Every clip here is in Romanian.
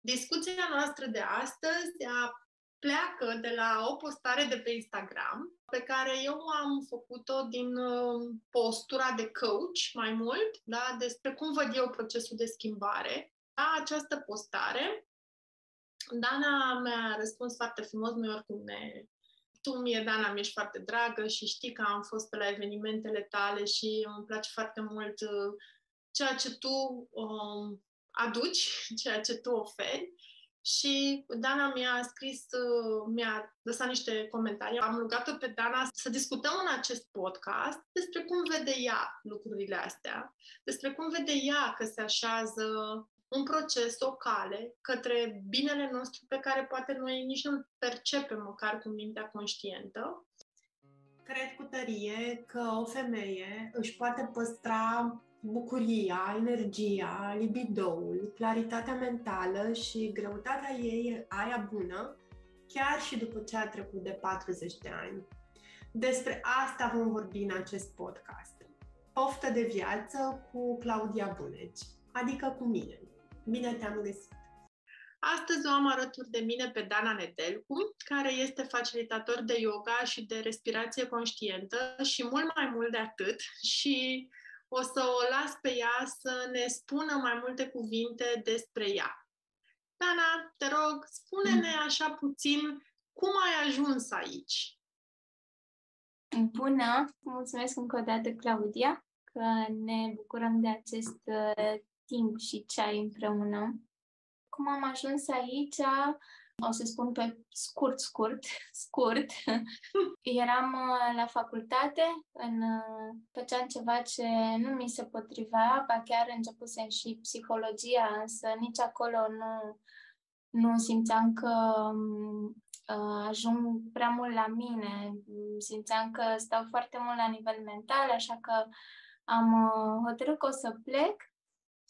Discuția noastră de astăzi pleacă de la o postare de pe Instagram pe care eu am făcut-o din uh, postura de coach mai mult, da, despre cum văd eu procesul de schimbare. La această postare, Dana mi-a răspuns foarte frumos, noi oricum ne... Tu mie, Dana, mi-ești foarte dragă și știi că am fost pe la evenimentele tale și îmi place foarte mult uh, ceea ce tu um, aduci, ceea ce tu oferi. Și Dana mi-a scris, uh, mi-a lăsat niște comentarii. Am rugat-o pe Dana să discutăm în acest podcast despre cum vede ea lucrurile astea, despre cum vede ea că se așează un proces, o cale către binele nostru pe care poate noi nici nu-l percepem măcar cu mintea conștientă. Cred cu tărie că o femeie își poate păstra bucuria, energia, libidoul, claritatea mentală și greutatea ei, aia bună, chiar și după ce a trecut de 40 de ani. Despre asta vom vorbi în acest podcast. Poftă de viață cu Claudia Buneci, adică cu mine. Bine te-am găsit! Astăzi o am alături de mine pe Dana Nedelcu, care este facilitator de yoga și de respirație conștientă și mult mai mult de atât și o să o las pe ea să ne spună mai multe cuvinte despre ea. Dana, te rog, spune-ne mm. așa puțin cum ai ajuns aici. Bună! Mulțumesc încă o dată, Claudia, că ne bucurăm de acest uh, timp și ceai împreună. Cum am ajuns aici? O să spun pe scurt, scurt, scurt, eram uh, la facultate, în, uh, făceam ceva ce nu mi se potrivea, ba chiar începusem și psihologia, însă nici acolo nu, nu simțeam că um, uh, ajung prea mult la mine, simțeam că stau foarte mult la nivel mental, așa că am uh, hotărât că o să plec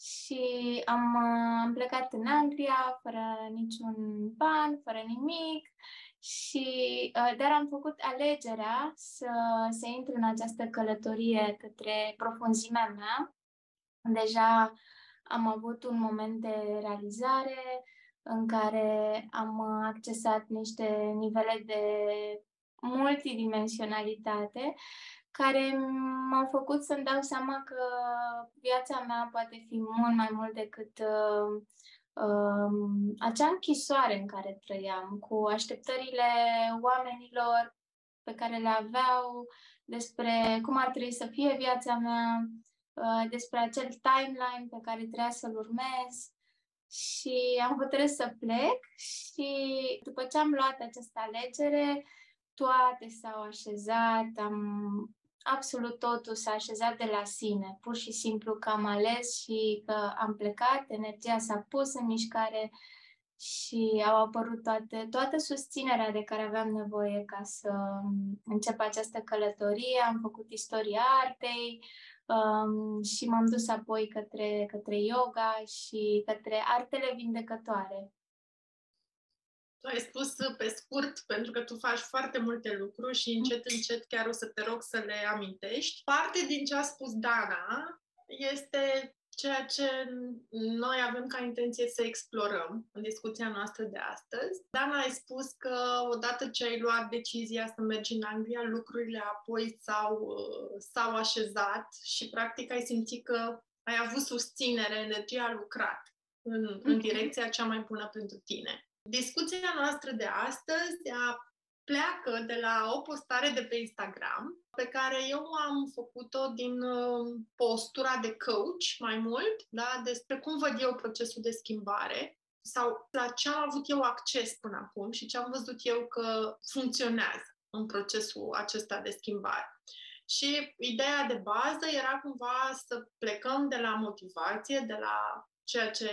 și am, am plecat în Anglia fără niciun ban, fără nimic și uh, dar am făcut alegerea să, să intru în această călătorie către profunzimea mea. Deja am avut un moment de realizare în care am accesat niște nivele de multidimensionalitate care m-au făcut să-mi dau seama că viața mea poate fi mult mai mult decât uh, uh, acea închisoare în care trăiam, cu așteptările oamenilor pe care le aveau despre cum ar trebui să fie viața mea, uh, despre acel timeline pe care trebuia să-l urmez. Și am hotărât să plec și după ce am luat această alegere, toate s-au așezat, am absolut totul s-a așezat de la sine, pur și simplu că am ales și că am plecat, energia s-a pus în mișcare și au apărut toate, toată susținerea de care aveam nevoie ca să încep această călătorie. Am făcut istoria artei um, și m-am dus apoi către, către yoga și către artele vindecătoare. Tu ai spus pe scurt, pentru că tu faci foarte multe lucruri și încet, încet chiar o să te rog să le amintești. Parte din ce a spus Dana este ceea ce noi avem ca intenție să explorăm în discuția noastră de astăzi. Dana, ai spus că odată ce ai luat decizia să mergi în Anglia, lucrurile apoi s-au, s-au așezat și practic ai simțit că ai avut susținere, energia a lucrat în, în mhm. direcția cea mai bună pentru tine. Discuția noastră de astăzi pleacă de la o postare de pe Instagram pe care eu am făcut-o din uh, postura de coach mai mult, da, despre cum văd eu procesul de schimbare sau la ce am avut eu acces până acum și ce am văzut eu că funcționează în procesul acesta de schimbare. Și ideea de bază era cumva să plecăm de la motivație, de la ceea ce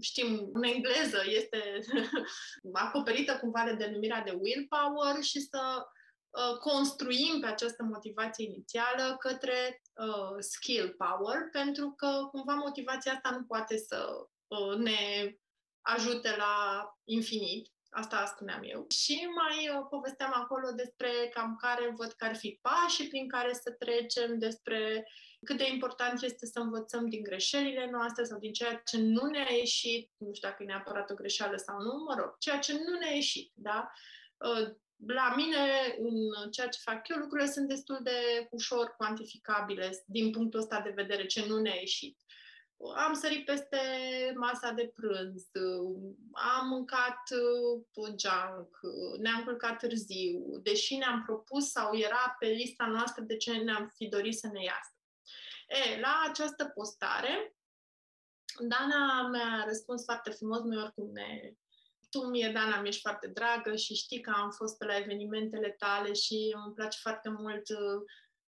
știm în engleză este acoperită cumva de denumirea de willpower și să uh, construim pe această motivație inițială către uh, skill power, pentru că cumva motivația asta nu poate să uh, ne ajute la infinit. Asta spuneam eu. Și mai uh, povesteam acolo despre cam care văd că ar fi pașii prin care să trecem, despre cât de important este să învățăm din greșelile noastre sau din ceea ce nu ne-a ieșit, nu știu dacă e neapărat o greșeală sau nu, mă rog, ceea ce nu ne-a ieșit, da? Uh, la mine, în ceea ce fac eu, lucrurile sunt destul de ușor cuantificabile din punctul ăsta de vedere, ce nu ne-a ieșit am sărit peste masa de prânz, am mâncat uh, junk, ne-am culcat târziu, deși ne-am propus sau era pe lista noastră de ce ne-am fi dorit să ne iasă. E, la această postare, Dana mi-a răspuns foarte frumos, noi oricum ne... Tu mie, Dana, mi-ești foarte dragă și știi că am fost pe la evenimentele tale și îmi place foarte mult uh,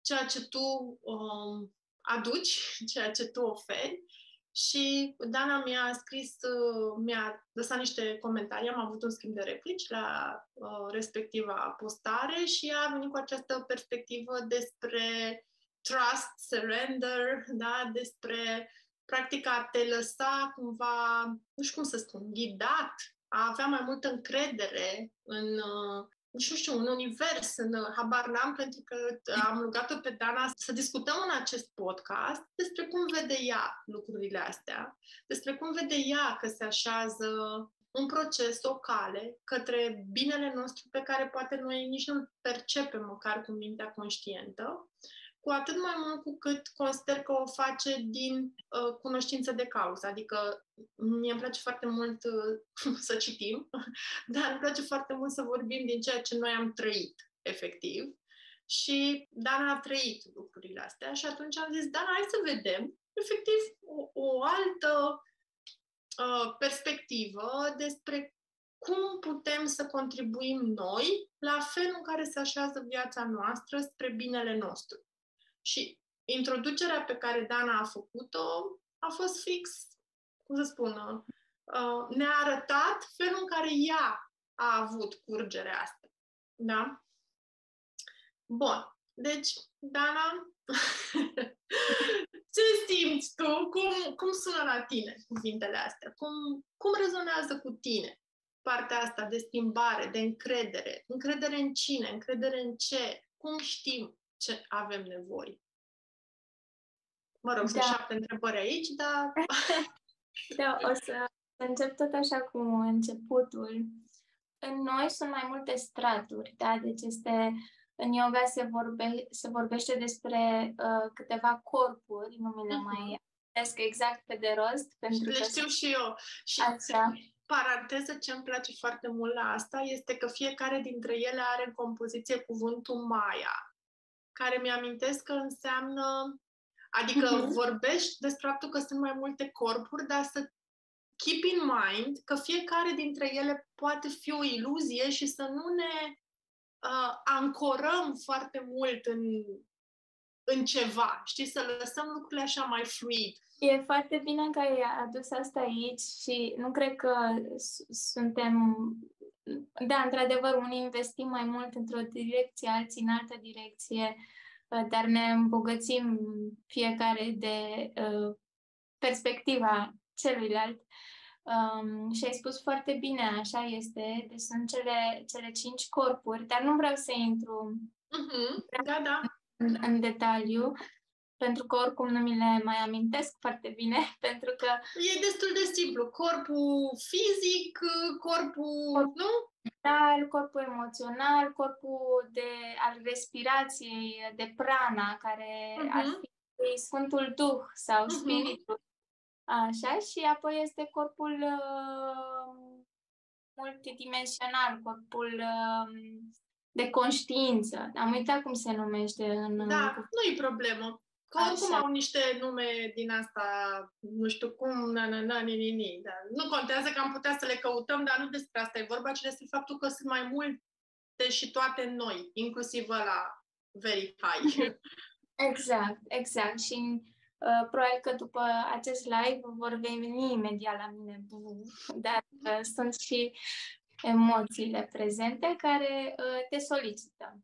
ceea ce tu um, aduci, ceea ce tu oferi. Și Dana mi-a scris, uh, mi-a lăsat niște comentarii, am avut un schimb de replici la uh, respectiva postare și a venit cu această perspectivă despre trust, surrender, da? despre practic a te lăsa cumva, nu știu cum să spun, ghidat, a avea mai multă încredere în, uh, nici nu știu, un univers, în habar n-am, pentru că am rugat-o pe Dana să discutăm în acest podcast despre cum vede ea lucrurile astea, despre cum vede ea că se așează un proces, o cale către binele nostru pe care poate noi nici nu-l percepem măcar cu mintea conștientă cu atât mai mult cu cât consider că o face din uh, cunoștință de cauză. Adică mie îmi place foarte mult uh, să citim, dar îmi place foarte mult să vorbim din ceea ce noi am trăit, efectiv. Și Dana a trăit lucrurile astea și atunci am zis, Dana, hai să vedem, efectiv, o, o altă uh, perspectivă despre cum putem să contribuim noi la felul în care se așează viața noastră spre binele nostru. Și introducerea pe care Dana a făcut-o a fost fix, cum să spun, uh, ne-a arătat felul în care ea a avut curgerea asta. Da? Bun. Deci, Dana, ce simți tu? Cum, cum sună la tine cuvintele astea? Cum, cum rezonează cu tine partea asta de schimbare, de încredere? Încredere în cine? Încredere în ce? Cum știm ce avem nevoie. Mă rog, da. sunt șapte întrebări aici, dar... da, o să încep tot așa cu începutul. În noi sunt mai multe straturi, da? Deci este... În yoga se, vorbe, se vorbește despre uh, câteva corpuri, nu mi le mai amintesc exact pe de rost. Pentru le că știu și eu. Și așa. paranteză ce îmi place foarte mult la asta este că fiecare dintre ele are în compoziție cuvântul Maya care mi-amintesc că înseamnă, adică uh-huh. vorbești despre faptul că sunt mai multe corpuri, dar să keep in mind că fiecare dintre ele poate fi o iluzie și să nu ne uh, ancorăm foarte mult în, în ceva, știi, să lăsăm lucrurile așa mai fluid. E foarte bine că ai adus asta aici și nu cred că suntem da, într-adevăr, unii investim mai mult într-o direcție, alții în altă direcție, uh, dar ne îmbogățim fiecare de uh, perspectiva celuilalt. Um, și ai spus foarte bine, așa este, deci sunt cele, cele cinci corpuri, dar nu vreau să intru uh-huh. da, da. În, în detaliu, pentru că oricum nu mi le mai amintesc foarte bine, pentru că... E destul de simplu. Corpul fizic, corpul, Corp, nu? Mental, corpul emoțional, corpul de, al respirației, de prana, care uh-huh. ar fi Sfântul Duh sau uh-huh. Spiritul. Așa, și apoi este corpul uh, multidimensional, corpul uh, de conștiință. Am uitat cum se numește în... Da, nu e problemă. Că oricum Așa. au niște nume din asta, nu știu cum, na, na, na, ni, ni, ni. Da. Nu contează că am putea să le căutăm, dar nu despre asta e vorba, ci despre faptul că sunt mai multe și toate noi, inclusiv la very high. Exact, exact. Și uh, probabil că după acest live vor veni imediat la mine, dar uh, sunt și emoțiile prezente care uh, te solicită.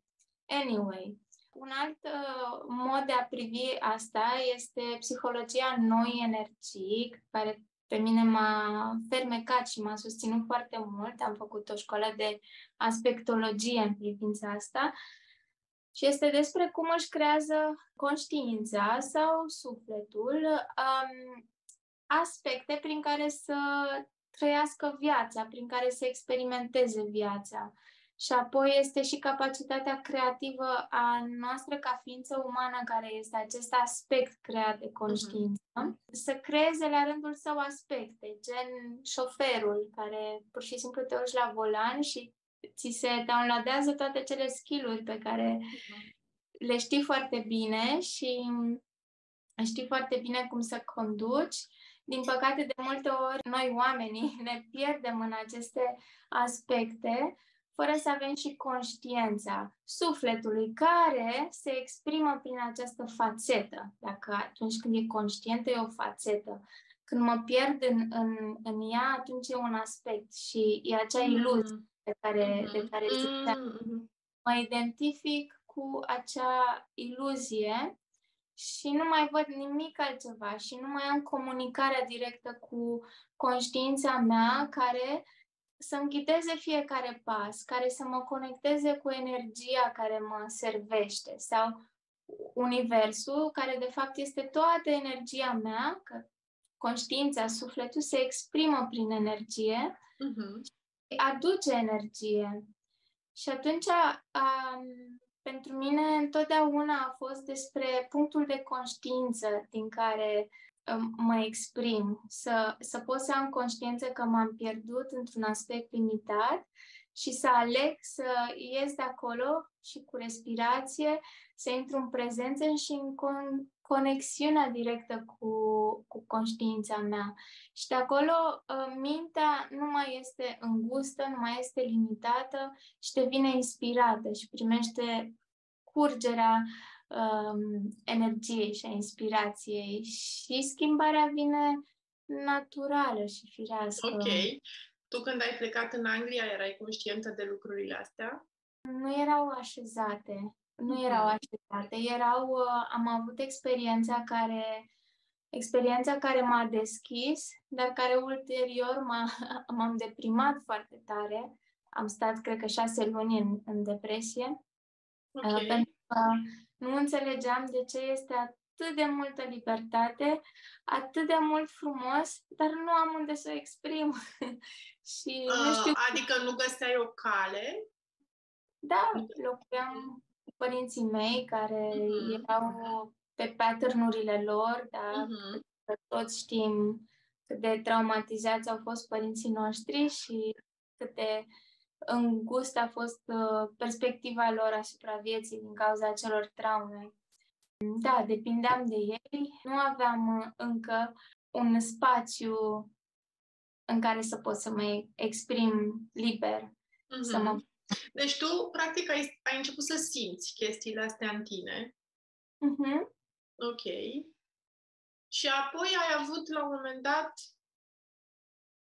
Anyway, un alt uh, mod de a privi asta este psihologia noi energii, care pe mine m-a fermecat și m-a susținut foarte mult. Am făcut o școală de aspectologie în privința asta și este despre cum își creează conștiința sau sufletul um, aspecte prin care să trăiască viața, prin care să experimenteze viața. Și apoi este și capacitatea creativă a noastră ca ființă umană, care este acest aspect creat de conștiință, uh-huh. să creeze la rândul său aspecte, gen șoferul, care pur și simplu te urci la volan și ți se downloadează toate cele skill-uri pe care uh-huh. le știi foarte bine și știi foarte bine cum să conduci. Din păcate, de multe ori, noi oamenii ne pierdem în aceste aspecte fără să avem și conștiența sufletului care se exprimă prin această fațetă. Dacă atunci când e conștientă, e o fațetă. Când mă pierd în, în, în ea, atunci e un aspect și e acea mm. iluzie de care, de care ziceam. Mm. Mă identific cu acea iluzie și nu mai văd nimic altceva și nu mai am comunicarea directă cu conștiința mea care să-mi ghideze fiecare pas, care să mă conecteze cu energia care mă servește sau universul, care de fapt este toată energia mea, că conștiința, sufletul se exprimă prin energie, uh-huh. aduce energie. Și atunci, um, pentru mine, întotdeauna a fost despre punctul de conștiință din care mă exprim, să, să pot să am conștiință că m-am pierdut într-un aspect limitat și să aleg să ies de acolo și cu respirație să intru în prezență și în con- conexiunea directă cu, cu conștiința mea. Și de acolo ă, mintea nu mai este îngustă, nu mai este limitată și devine inspirată și primește curgerea um, energiei și a inspirației și schimbarea vine naturală și firească. Ok. Tu când ai plecat în Anglia erai conștientă de lucrurile astea? Nu erau așezate. Nu erau așezate. Erau, uh, am avut experiența care experiența care m-a deschis, dar care ulterior m-a, m-am deprimat foarte tare. Am stat, cred că, șase luni în, în depresie. Okay. Uh, pentru că nu înțelegeam de ce este atât de multă libertate, atât de mult frumos, dar nu am unde să o exprim. și uh, nu știu... Adică nu găseai o cale? Da, locuiam cu părinții mei care uh-huh. erau pe paternurile lor, dar uh-huh. toți știm cât de traumatizați au fost părinții noștri și cât de îngust a fost uh, perspectiva lor asupra vieții din cauza acelor traume. Da, depindeam de ei, nu aveam uh, încă un spațiu în care să pot să mă exprim liber, mm-hmm. să mă... Deci tu, practic, ai, ai început să simți chestiile astea în tine. Mm-hmm. Ok. Și apoi ai avut, la un moment dat,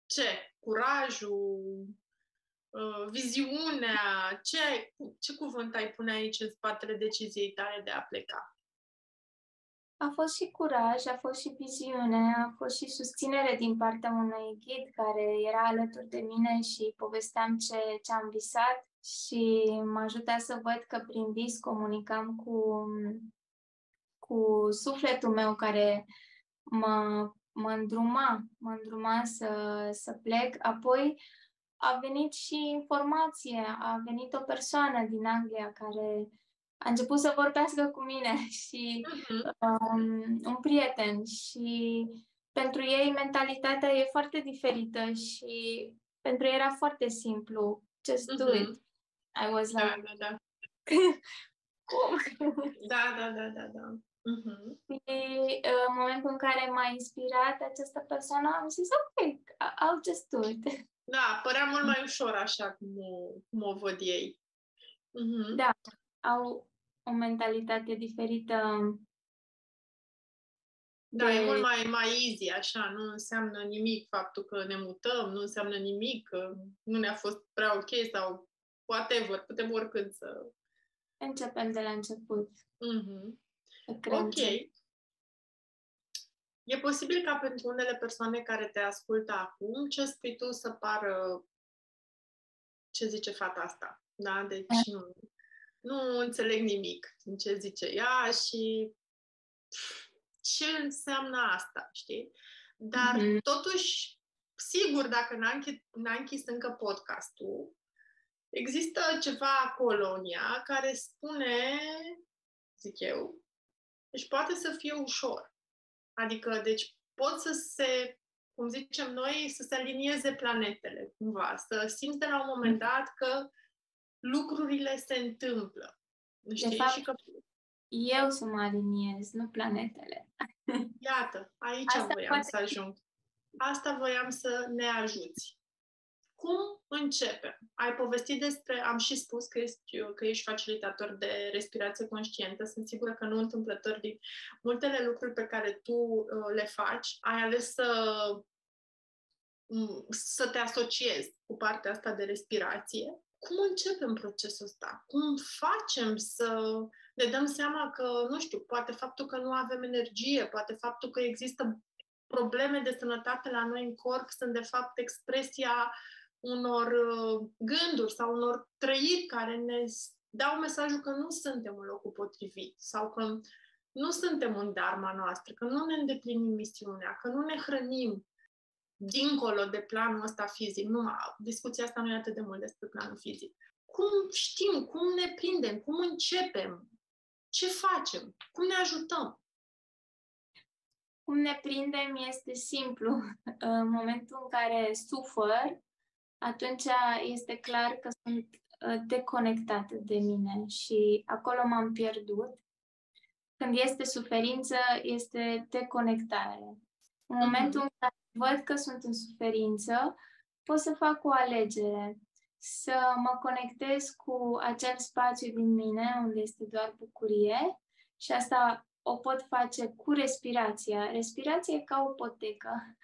ce? Curajul, Uh, viziunea, ce, ce cuvânt ai pune aici în spatele deciziei tale de a pleca? A fost și curaj, a fost și viziune, a fost și susținere din partea unui ghid care era alături de mine și povesteam ce, ce am visat și mă ajuta să văd că prin vis comunicam cu, cu sufletul meu care mă, mă îndruma, mă îndruma să, să plec. Apoi a venit și informație, a venit o persoană din Anglia care a început să vorbească cu mine și uh-huh. um, un prieten și pentru ei mentalitatea e foarte diferită și pentru ei era foarte simplu. Just uh-huh. do it. I was da, like... Da, da, da. Cum? da, da, da, da, da. Uh-huh. Și uh, în momentul în care m-a inspirat această persoană, am zis, ok, I'll just do it. Da, părea mult mai ușor așa cum o, cum o văd ei. Uh-huh. Da, au o mentalitate diferită. Da, de... e mult mai, mai easy, așa, nu înseamnă nimic faptul că ne mutăm, nu înseamnă nimic că nu ne-a fost prea ok sau whatever, putem oricând să... Începem de la început. Uh-huh. Ok. E posibil ca pentru unele persoane care te ascultă acum, ce spui tu să pară ce zice fata asta. Da? Deci nu, nu înțeleg nimic din ce zice ea și ce înseamnă asta, știi? Dar mm-hmm. totuși, sigur, dacă n-a închis, n-a închis încă podcastul, există ceva acolo în ea care spune, zic eu, deci poate să fie ușor. Adică, deci pot să se, cum zicem noi, să se alinieze planetele, cumva, să simte la un moment dat că lucrurile se întâmplă. Știi? De fapt, și că... eu să mă aliniez, nu planetele. Iată, aici Asta voiam poate... să ajung. Asta voiam să ne ajuți. Cum începem? Ai povestit despre, am și spus că ești, că ești facilitator de respirație conștientă. Sunt sigură că nu întâmplător din multele lucruri pe care tu uh, le faci, ai ales să, um, să te asociezi cu partea asta de respirație. Cum începem procesul ăsta? Cum facem să ne dăm seama că, nu știu, poate faptul că nu avem energie, poate faptul că există probleme de sănătate la noi în corp sunt de fapt expresia unor uh, gânduri sau unor trăiri care ne dau mesajul că nu suntem în locul potrivit sau că nu suntem în darma noastră, că nu ne îndeplinim misiunea, că nu ne hrănim dincolo de planul ăsta fizic. Nu, discuția asta nu e atât de mult despre planul fizic. Cum știm, cum ne prindem, cum începem, ce facem, cum ne ajutăm? Cum ne prindem este simplu. În momentul în care sufăr, atunci este clar că sunt uh, deconectată de mine și acolo m-am pierdut. Când este suferință, este deconectare. În mhm. momentul în care văd că sunt în suferință, pot să fac o alegere, să mă conectez cu acel spațiu din mine unde este doar bucurie și asta o pot face cu respirația. Respirația e ca o potecă.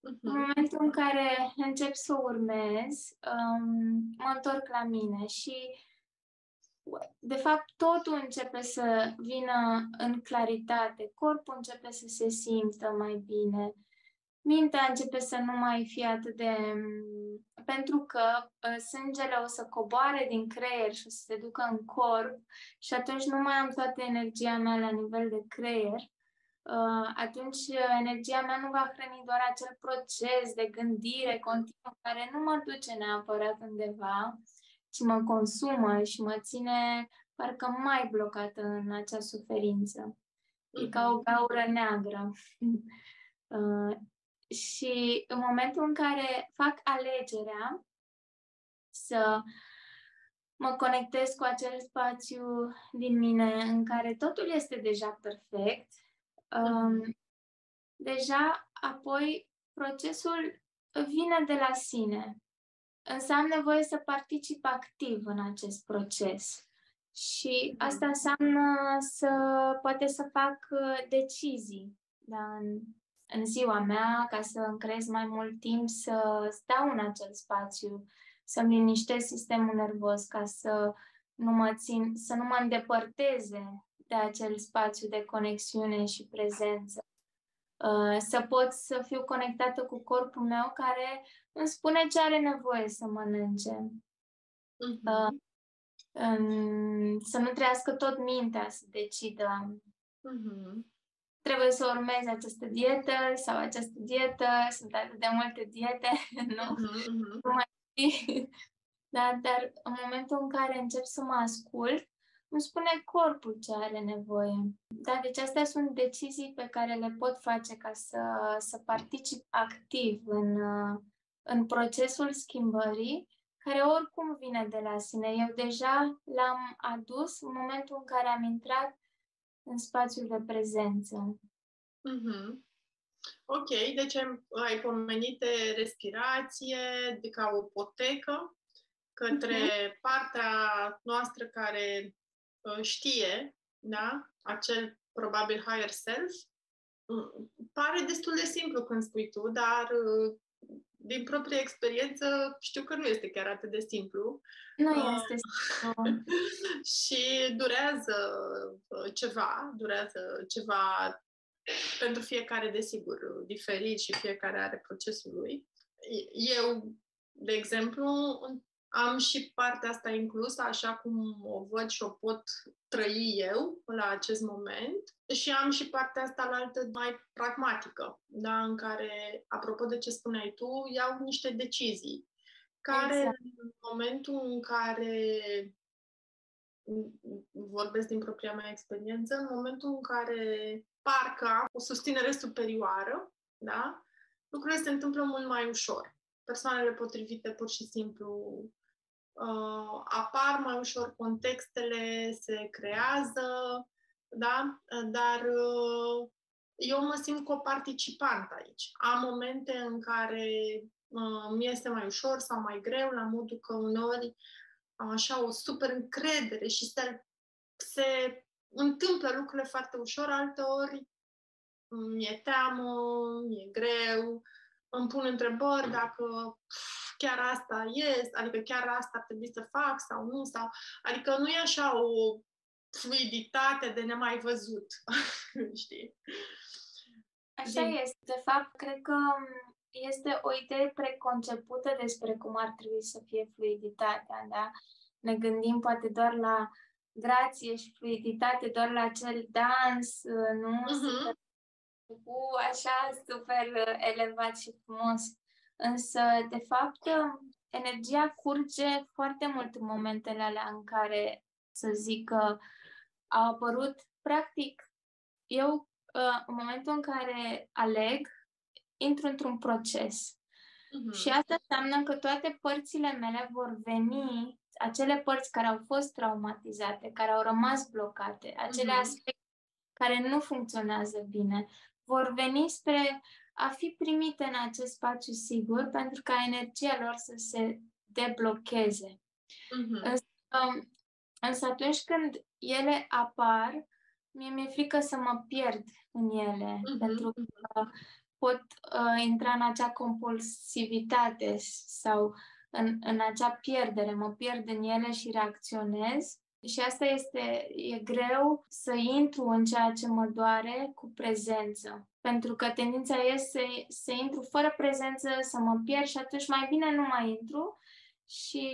Uh-huh. În momentul în care încep să urmez, um, mă întorc la mine și de fapt totul începe să vină în claritate, corpul începe să se simtă mai bine, mintea începe să nu mai fie atât de... pentru că uh, sângele o să coboare din creier și o să se ducă în corp și atunci nu mai am toată energia mea la nivel de creier, uh, atunci energia mea nu va hrăni doar acel proces de gândire continuă care nu mă duce neapărat undeva, ci mă consumă și mă ține parcă mai blocată în acea suferință. E ca o mhm. gaură neagră. Uh, și în momentul în care fac alegerea să mă conectez cu acel spațiu din mine în care totul este deja perfect, um, deja apoi procesul vine de la sine. Însă am nevoie să particip activ în acest proces. Și asta înseamnă să poate să fac uh, decizii da, în în ziua mea ca să îmi creez mai mult timp să stau în acel spațiu, să-mi liniștesc sistemul nervos ca să nu mă țin, să nu mă îndepărteze de acel spațiu de conexiune și prezență. Uh, să pot să fiu conectată cu corpul meu care îmi spune ce are nevoie să mănânce. Uh-huh. Să nu trească tot mintea să decidă uh-huh trebuie să urmezi această dietă sau această dietă, sunt atât de multe diete, nu? Uh-huh, Nu mai știi. Da, dar în momentul în care încep să mă ascult, îmi spune corpul ce are nevoie. Da, deci astea sunt decizii pe care le pot face ca să, să particip activ în, în procesul schimbării, care oricum vine de la sine. Eu deja l-am adus în momentul în care am intrat în spațiul de prezență. Mm-hmm. Ok, deci ai pomenit de respirație, de ca o potecă către mm-hmm. partea noastră care uh, știe, da, acel probabil higher self. Mm, pare destul de simplu când spui tu, dar uh, din proprie experiență știu că nu este chiar atât de simplu. Nu uh, este simplu. și durează uh, ceva, durează ceva pentru fiecare, desigur, diferit și fiecare are procesul lui. Eu, de exemplu, am și partea asta inclusă, așa cum o văd și o pot trăi eu la acest moment. Și am și partea asta la altă mai pragmatică, da? în care, apropo de ce spuneai tu, iau niște decizii care exact. în momentul în care vorbesc din propria mea experiență, în momentul în care parcă am o susținere superioară, da? lucrurile se întâmplă mult mai ușor. Persoanele potrivite pur și simplu uh, apar mai ușor, contextele se creează, da? Dar uh, eu mă simt coparticipant aici. Am momente în care uh, mi este mai ușor sau mai greu, la modul că uneori am așa o super încredere și se, se întâmplă lucrurile foarte ușor, alteori mi-e teamă, mi-e greu, îmi pun întrebări dacă chiar asta este, adică chiar asta ar trebui să fac sau nu, sau, adică nu e așa o fluiditate de nemai văzut, știi? Așa Din... este. De fapt, cred că este o idee preconcepută despre cum ar trebui să fie fluiditatea, da? Ne gândim poate doar la grație și fluiditate, doar la acel dans, nu? Uh-huh. Super, cu așa super elevat și frumos. Însă, de fapt, energia curge foarte mult în momentele alea în care, să zic că au apărut, practic, eu, în momentul în care aleg, intru într-un proces. Uh-huh. Și asta înseamnă că toate părțile mele vor veni, acele părți care au fost traumatizate, care au rămas blocate, acele uh-huh. aspecte care nu funcționează bine, vor veni spre a fi primite în acest spațiu sigur pentru ca energia lor să se deblocheze. Uh-huh. Însă, însă atunci când ele apar, mie mi-e frică să mă pierd în ele, uh-huh. pentru că pot uh, intra în acea compulsivitate sau în, în acea pierdere, mă pierd în ele și reacționez. Și asta este, e greu să intru în ceea ce mă doare cu prezență. Pentru că tendința este să, să intru fără prezență, să mă pierd și atunci mai bine nu mai intru și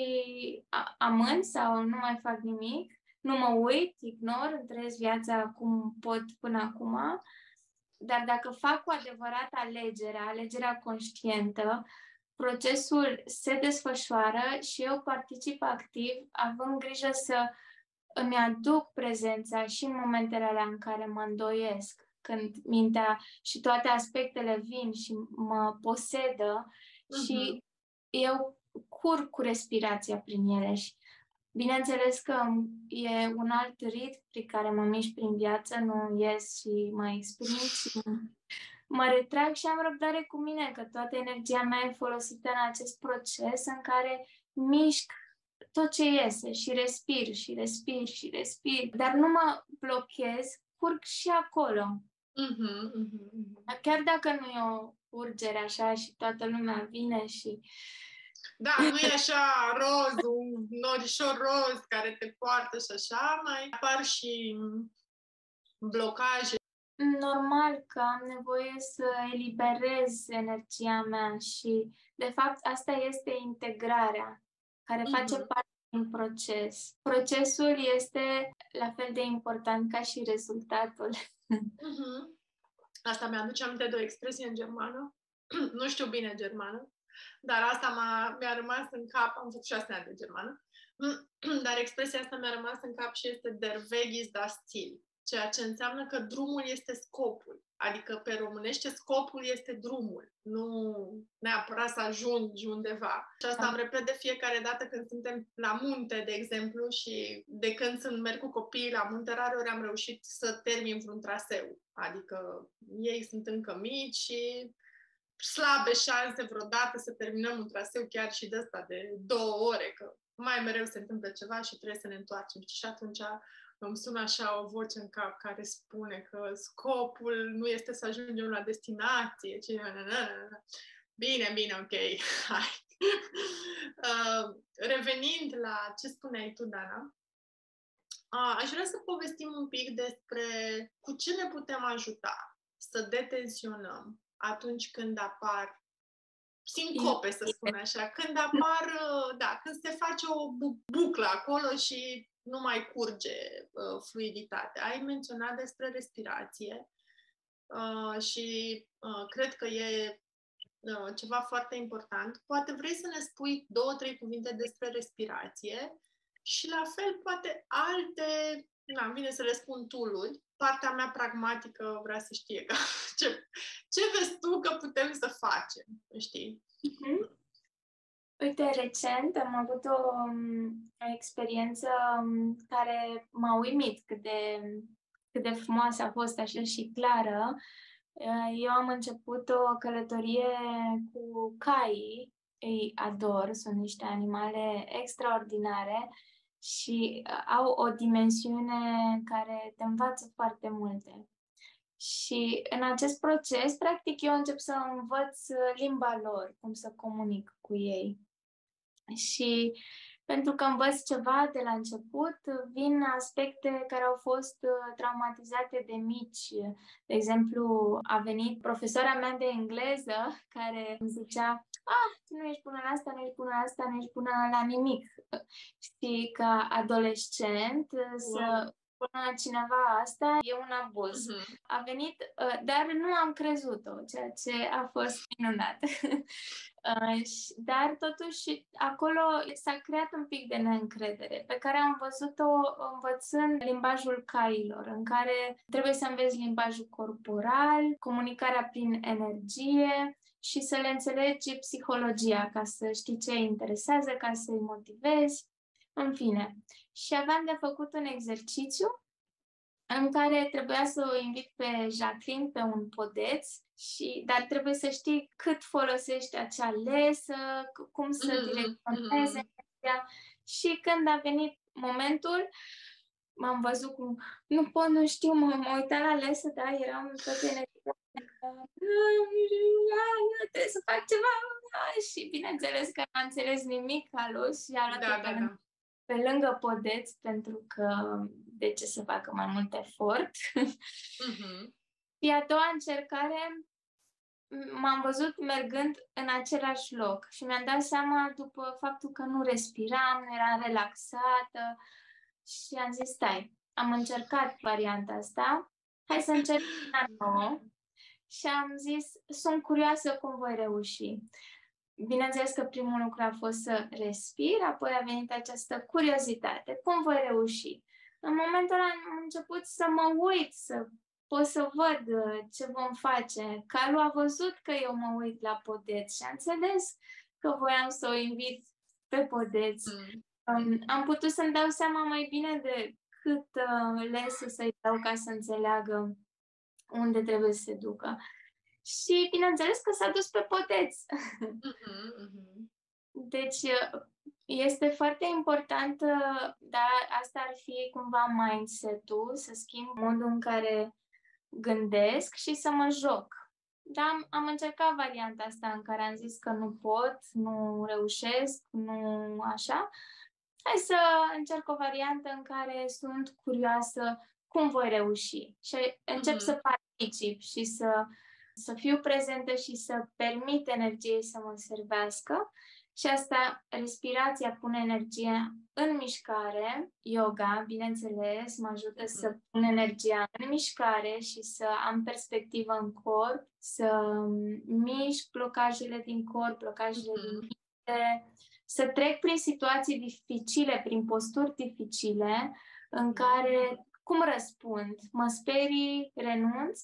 amân sau nu mai fac nimic, nu mă uit, ignor, trăiesc viața cum pot până acum dar dacă fac cu adevărat alegerea, alegerea conștientă, procesul se desfășoară și eu particip activ, având grijă să îmi aduc prezența și în momentele alea în care mă îndoiesc, când mintea și toate aspectele vin și mă posedă uh-huh. și eu cur cu respirația prin ele și Bineînțeles că e un alt ritm prin care mă mișc prin viață, nu ies și mă exprim și mă retrag și am răbdare cu mine, că toată energia mea e folosită în acest proces în care mișc tot ce iese și respir și respir și respir, dar nu mă blochez, curg și acolo. Uh-huh, uh-huh. Chiar dacă nu e o urgere așa și toată lumea vine și da, nu e așa roz, un norișor roz care te poartă și așa, mai apar și blocaje. Normal că am nevoie să eliberez energia mea și, de fapt, asta este integrarea care mm-hmm. face parte din proces. Procesul este la fel de important ca și rezultatul. Mm-hmm. Asta mi-aduce aminte de o expresie în germană. nu știu bine germană, dar asta m-a, mi-a rămas în cap, am făcut șase ani de germană, dar expresia asta mi-a rămas în cap și este der Weg ist das Ziel, ceea ce înseamnă că drumul este scopul. Adică pe românește scopul este drumul, nu neapărat să ajungi undeva. Și asta am repet de fiecare dată când suntem la munte, de exemplu, și de când sunt merg cu copiii la munte, rare ori am reușit să termin vreun traseu. Adică ei sunt încă mici și slabe șanse vreodată să terminăm un traseu chiar și de asta de două ore, că mai mereu se întâmplă ceva și trebuie să ne întoarcem. Și atunci îmi sună așa o voce în cap care spune că scopul nu este să ajungem la destinație, ci... Bine, bine, ok, hai. Uh, revenind la ce spuneai tu, Dana, uh, aș vrea să povestim un pic despre cu ce ne putem ajuta să detensionăm atunci când apar sincope, să spun așa, când apar, uh, da, când se face o buclă acolo și nu mai curge uh, fluiditatea. Ai menționat despre respirație uh, și uh, cred că e uh, ceva foarte important. Poate vrei să ne spui două, trei cuvinte despre respirație și la fel poate alte, na, vine să le spun tool partea mea pragmatică vrea să știe că, ce, ce vezi tu că putem să facem, știi? Mm-hmm. Uite, recent am avut o, o experiență um, care m-a uimit cât de, cât de frumoasă a fost așa și clară. Uh, eu am început o călătorie cu caii, îi ador, sunt niște animale extraordinare și uh, au o dimensiune care te învață foarte multe. Și în acest proces, practic, eu încep să învăț limba lor, cum să comunic cu ei. Și pentru că învăț ceva de la început, vin aspecte care au fost uh, traumatizate de mici. De exemplu, a venit profesora mea de engleză care îmi zicea ah, tu nu ești bună la asta, nu ești bună la asta, nu ești bună la nimic. Și ca adolescent wow. să spună cineva asta, e un abuz. Uh-huh. A venit, uh, dar nu am crezut-o, ceea ce a fost minunat. Uh, dar totuși acolo s-a creat un pic de neîncredere pe care am văzut-o învățând limbajul cailor, în care trebuie să înveți limbajul corporal, comunicarea prin energie și să le înțelegi psihologia ca să știi ce îi interesează, ca să-i motivezi, în fine și aveam de făcut un exercițiu în care trebuia să o invit pe Jacqueline pe un podeț, și, dar trebuie să știi cât folosești acea lesă, cum să mm-hmm. direcționeze mm-hmm. Și când a venit momentul, m-am văzut cum, nu pot, nu știu, mă, mă uitam la lesă, da, eram tot energia, trebuie să fac ceva, și bineînțeles că n-am înțeles nimic alos și a da, da, da pe lângă podeț, pentru că de ce să facă mai mult efort. Uh-huh. Și a doua încercare m-am văzut mergând în același loc și mi-am dat seama după faptul că nu respiram, nu eram relaxată și am zis, stai, am încercat varianta asta, hai să încerc una nouă și am zis, sunt curioasă cum voi reuși. Bineînțeles că primul lucru a fost să respir, apoi a venit această curiozitate. Cum voi reuși? În momentul ăla am început să mă uit, să pot să văd uh, ce vom face. Calu a văzut că eu mă uit la podeț și a înțeles că voiam să o invit pe podeț. Mm. Um, am putut să-mi dau seama mai bine de cât uh, lesă să-i dau ca să înțeleagă unde trebuie să se ducă. Și bineînțeles că s-a dus pe poteț. Uh-huh, uh-huh. Deci este foarte important, dar asta ar fi cumva mindset-ul, să schimb modul în care gândesc și să mă joc. Dar am, am încercat varianta asta în care am zis că nu pot, nu reușesc, nu așa. Hai să încerc o variantă în care sunt curioasă cum voi reuși și încep uh-huh. să particip și să să fiu prezentă și să permit energiei să mă servească. Și asta, respirația pune energie în mișcare, yoga, bineînțeles, mă ajută să mhm. pun energia în mișcare și să am perspectivă în corp, să mișc blocajele din corp, blocajele din mhm. minte, să trec prin situații dificile, prin posturi dificile, în mhm. care cum răspund? Mă sperii, renunț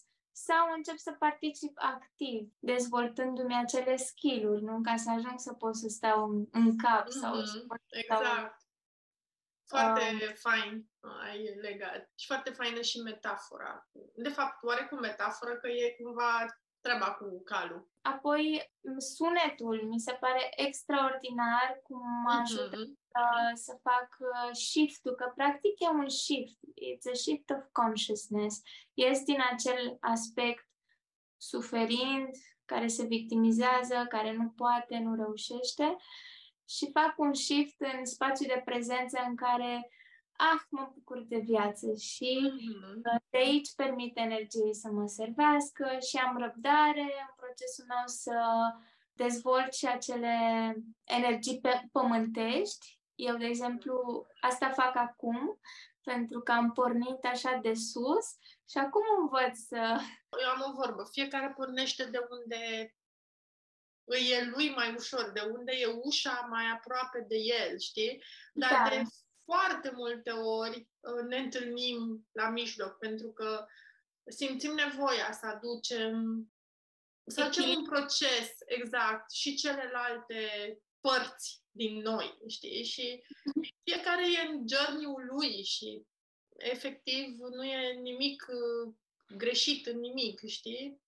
sau încep să particip activ, dezvoltându-mi acele skill-uri, nu? Ca să ajung să pot să stau în, în cap mm-hmm. sau să pot să exact. stau Foarte um, fain ai legat. Și foarte faină și metafora. De fapt, oarecum metaforă că e cumva treaba cu calul. Apoi, sunetul mi se pare extraordinar cum mă mhm. ajută uh, să fac uh, shift-ul, că practic e un shift, it's a shift of consciousness. Este din acel aspect suferind, care se victimizează, care nu poate, nu reușește și fac un shift în spațiu de prezență în care ah, mă bucur de viață și mm-hmm. de aici permit energiei să mă servească și am răbdare în procesul meu să dezvolt și acele energii pe pământești. Eu, de exemplu, asta fac acum pentru că am pornit așa de sus și acum învăț să... Eu am o vorbă, fiecare pornește de unde îi e lui mai ușor, de unde e ușa mai aproape de el, știi? Dar da. de foarte multe ori uh, ne întâlnim la mijloc, pentru că simțim nevoia să aducem să facem un proces, exact, și celelalte părți din noi, știi? Și fiecare e în journey-ul lui și efectiv nu e nimic uh, greșit în nimic, știi?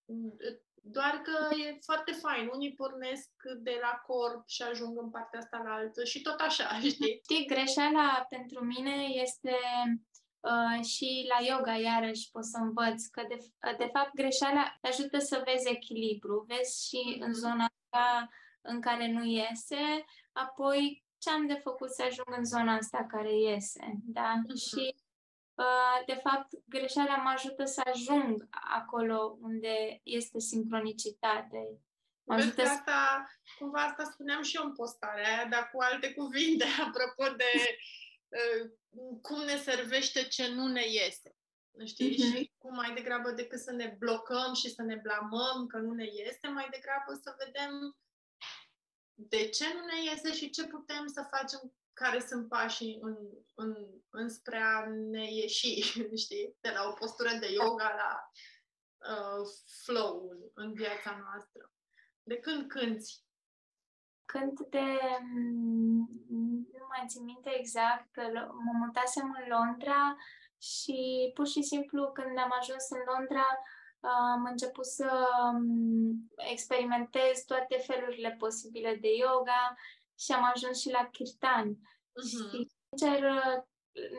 Doar că e foarte fain. Unii pornesc de la corp și ajung în partea asta la altă și tot așa, știi? Știi, greșeala pentru mine este uh, și la yoga, iarăși, pot să învăț că, de, uh, de fapt, greșeala ajută să vezi echilibru. Vezi și în mhm. zona asta în care nu iese, apoi ce am de făcut să ajung în zona asta care iese, da? Uh-huh. Și Uh, de fapt, greșeala mă ajută să ajung acolo unde este sincronicitate. Mă Vezi ajută că asta, cumva asta spuneam și eu în postarea aia, dar cu alte cuvinte, apropo de uh, cum ne servește ce nu ne iese. Știi? Uh-huh. Și cum mai degrabă decât să ne blocăm și să ne blamăm că nu ne iese, mai degrabă să vedem de ce nu ne iese și ce putem să facem care sunt pașii în, în, înspre a ne ieși, știi, de la o postură de yoga la uh, flow în, în viața noastră. De când cânti? Cânt de... Mm, nu mai țin minte exact, că mă mutasem în Londra și pur și simplu când am ajuns în Londra am început să mm, experimentez toate felurile posibile de yoga și am ajuns și la kirtan. Uh-huh. Și, sincer,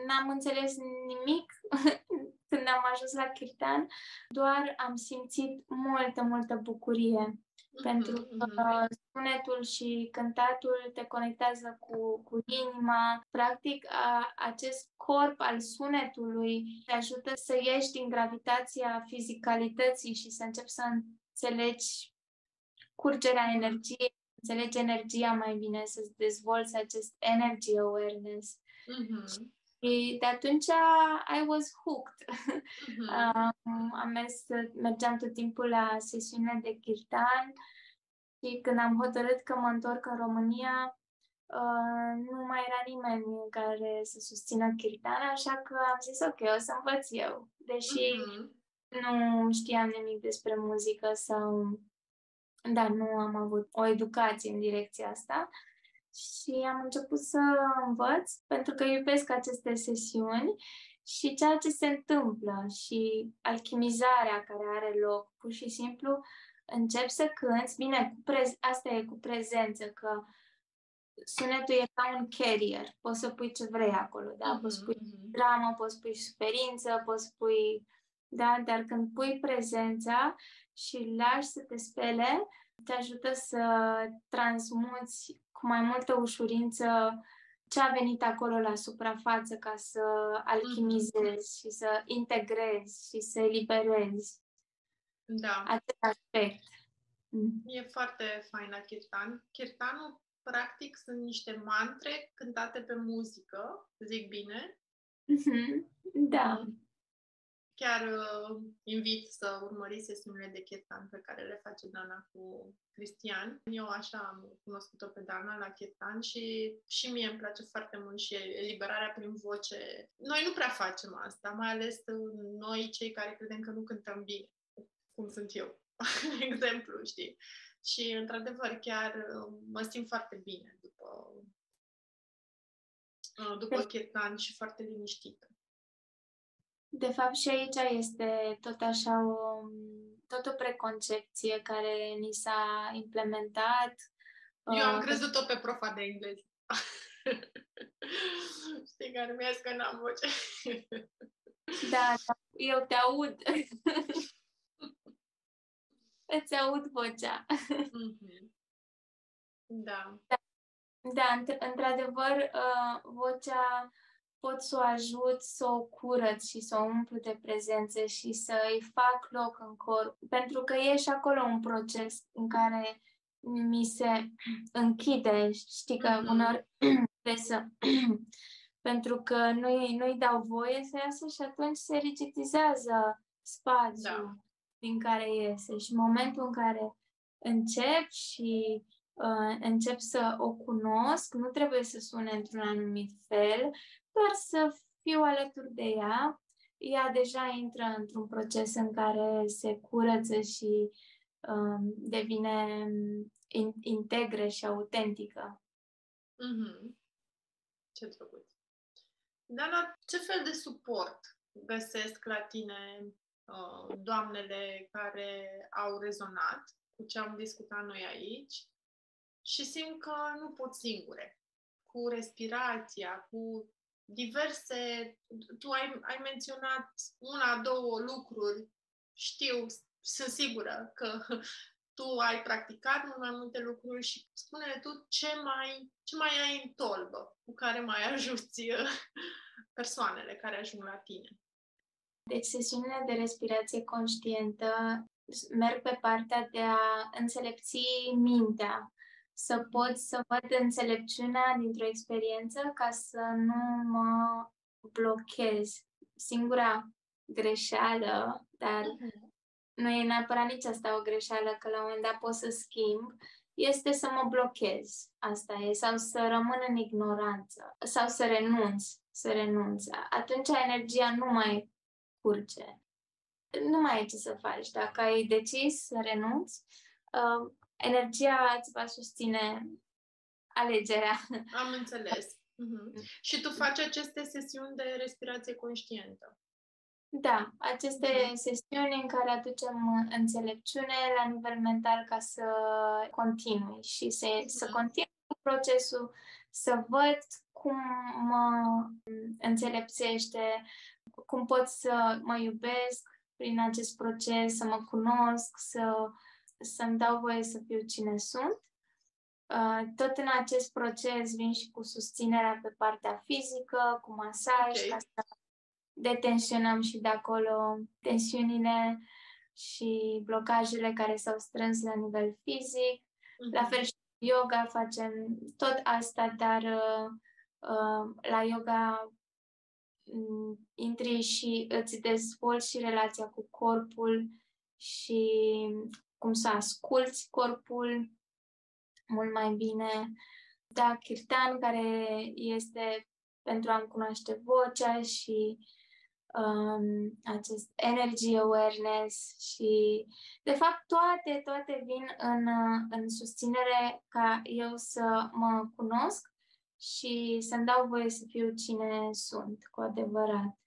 n-am înțeles nimic când am ajuns la kirtan, doar am simțit multă, multă bucurie. Uh-huh, pentru că uh-huh. sunetul și cântatul te conectează cu, cu inima. Practic, a, acest corp al sunetului te ajută să ieși din gravitația fizicalității și să începi să înțelegi curgerea energiei înțelegi energia mai bine, să-ți dezvolți acest energy awareness. Mm-hmm. Și de atunci I was hooked. Mm-hmm. um, am mers, mergeam tot timpul la sesiune de kirtan și când am hotărât că mă întorc în România, uh, nu mai era nimeni care să susțină kirtan, așa că am zis ok, o să învăț eu. Deși mm-hmm. nu știam nimic despre muzică sau dar nu am avut o educație în direcția asta și am început să învăț pentru că iubesc aceste sesiuni și ceea ce se întâmplă și alchimizarea care are loc, pur și simplu încep să cânți, bine, cu prez- asta e cu prezență, că sunetul e ca un carrier, poți să pui ce vrei acolo, da? Mm-hmm. Poți pui mhm. dramă, poți pui suferință, poți pui, da? Dar când pui prezența, și lași să te spele, te ajută să transmuți cu mai multă ușurință ce a venit acolo la suprafață ca să alchimizezi și să integrezi și să eliberezi da. acest aspect. Mm. E foarte fain la kirtan. Kirtanul, practic, sunt niște mantre cântate pe muzică, zic bine? Mm-hmm. Da. Mm chiar uh, invit să urmăriți sesiunile de chetan pe care le face Dana cu Cristian. Eu așa am cunoscut-o pe Dana la chetan și și mie îmi place foarte mult și eliberarea prin voce. Noi nu prea facem asta, mai ales noi cei care credem că nu cântăm bine, cum sunt eu, exemplu, știi? Și, într-adevăr, chiar uh, mă simt foarte bine după, uh, după chetan și foarte liniștită. De fapt, și aici este tot așa o, tot o preconcepție care ni s-a implementat. Eu am uh, crezut-o pe profa de engleză. Știi, care mi-a că n-am voce. da, da, eu te aud. Îți aud vocea. Mm-hmm. Da. Da, da într- într-adevăr, uh, vocea pot să o ajut să o curăț și să o umplu de prezență și să îi fac loc în corp. Pentru că e și acolo un proces în care mi se închide, știi că mm-hmm. uneori trebuie să... pentru că nu-i, nu-i dau voie să iasă și atunci se rigidizează spațiul da. din care iese. Și în momentul în care încep și uh, încep să o cunosc, nu trebuie să sune într-un anumit fel, doar să fiu alături de ea. Ea deja intră într-un proces în care se curăță și um, devine in, integră și autentică. Mm-hmm. Ce drăguț! Dana, ce fel de suport găsesc la tine uh, doamnele care au rezonat cu ce am discutat noi aici și simt că nu pot singure. Cu respirația, cu diverse... Tu ai, ai menționat una, două lucruri. Știu, sunt sigură că tu ai practicat mult mai multe lucruri și spune tu ce mai, ce mai ai în tolbă cu care mai ajuți persoanele care ajung la tine. Deci sesiunile de respirație conștientă merg pe partea de a înțelepți mintea, să pot să văd înțelepciunea dintr-o experiență ca să nu mă blochez. Singura greșeală, dar uh-huh. nu e neapărat nici asta o greșeală, că la un moment dat pot să schimb, este să mă blochez. Asta e. Sau să rămân în ignoranță. Sau să renunț. Să renunț. Atunci energia nu mai curge. Nu mai ai ce să faci. Dacă ai decis să renunți, uh, energia îți va susține alegerea. Am înțeles. Uh-huh. Și tu faci aceste sesiuni de respirație conștientă. Da, aceste uh-huh. sesiuni în care aducem înțelepciune la nivel mental ca să continui și să, uh-huh. să continui procesul, să văd cum mă înțelepțește, cum pot să mă iubesc prin acest proces, să mă cunosc, să să-mi dau voie să fiu cine sunt. Uh, tot în acest proces vin și cu susținerea pe partea fizică, cu masaj, okay. ca să detensionăm și de acolo tensiunile și blocajele care s-au strâns la nivel fizic. Mm-hmm. La fel și yoga facem tot asta, dar uh, uh, la yoga um, intri și îți dezvolți și relația cu corpul și cum să asculți corpul mult mai bine. Da, Kirtan, care este pentru a-mi cunoaște vocea și um, acest energy awareness și, de fapt, toate, toate vin în, în susținere ca eu să mă cunosc și să-mi dau voie să fiu cine sunt cu adevărat.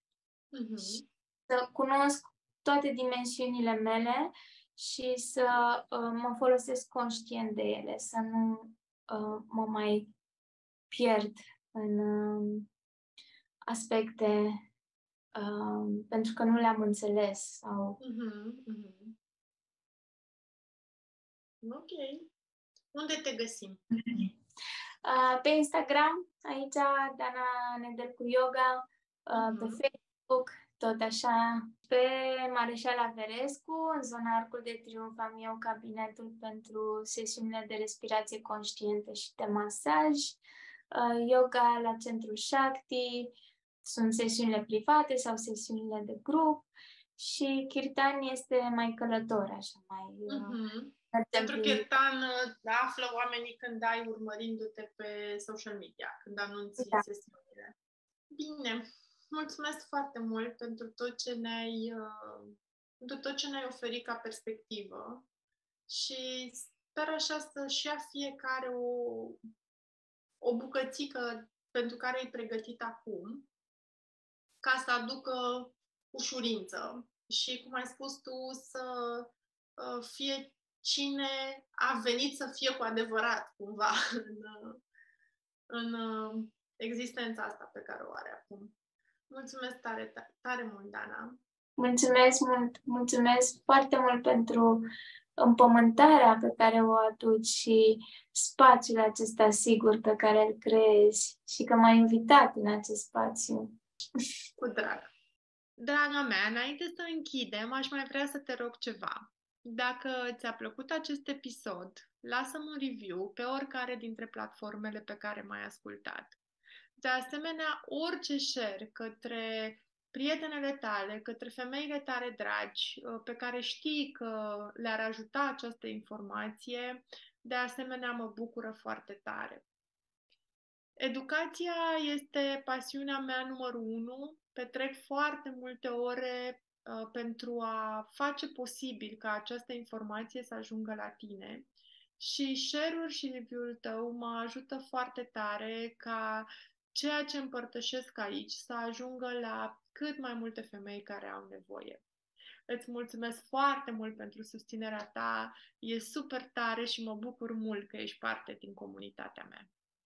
Mm-hmm. Să cunosc toate dimensiunile mele și să uh, mă folosesc conștient de ele, să nu uh, mă mai pierd în uh, aspecte uh, pentru că nu le-am înțeles sau... Uh-huh, uh-huh. Ok. Unde te găsim? Uh, pe Instagram, aici Dana Nedel cu Yoga, uh, uh-huh. pe Facebook, tot așa, pe Mareșala Verescu, în zona Arcul de Triunf, am eu cabinetul pentru sesiunile de respirație conștientă și de masaj, uh, yoga la Centrul Shakti, sunt sesiunile private sau sesiunile de grup și Kirtan este mai călător, așa, mai... Uh-huh. Pentru Kirtan uh, află oamenii când ai urmărindu-te pe social media, când anunți da. sesiunile. Bine, mulțumesc foarte mult pentru tot ce ne-ai, uh, pentru tot ce ne-ai oferit ca perspectivă și sper așa să-și ia fiecare o, o bucățică pentru care e pregătit acum, ca să aducă ușurință și, cum ai spus tu, să uh, fie cine a venit să fie cu adevărat, cumva, în, în uh, existența asta pe care o are acum. Mulțumesc tare, tare mult, Dana. Mulțumesc mult, mulțumesc foarte mult pentru împământarea pe care o aduci și spațiul acesta sigur pe care îl creezi și că m-ai invitat în acest spațiu. Cu drag. Draga mea, înainte să închidem, aș mai vrea să te rog ceva. Dacă ți-a plăcut acest episod, lasă-mi un review pe oricare dintre platformele pe care m-ai ascultat. De asemenea, orice share către prietenele tale, către femeile tale dragi, uh, pe care știi că le-ar ajuta această informație, de asemenea mă bucură foarte tare. Educația este pasiunea mea numărul unu. Petrec foarte multe ore uh, pentru a face posibil ca această informație să ajungă la tine. Și share-ul și review-ul tău mă ajută foarte tare ca ceea ce împărtășesc aici să ajungă la cât mai multe femei care au nevoie. Îți mulțumesc foarte mult pentru susținerea ta, e super tare și mă bucur mult că ești parte din comunitatea mea.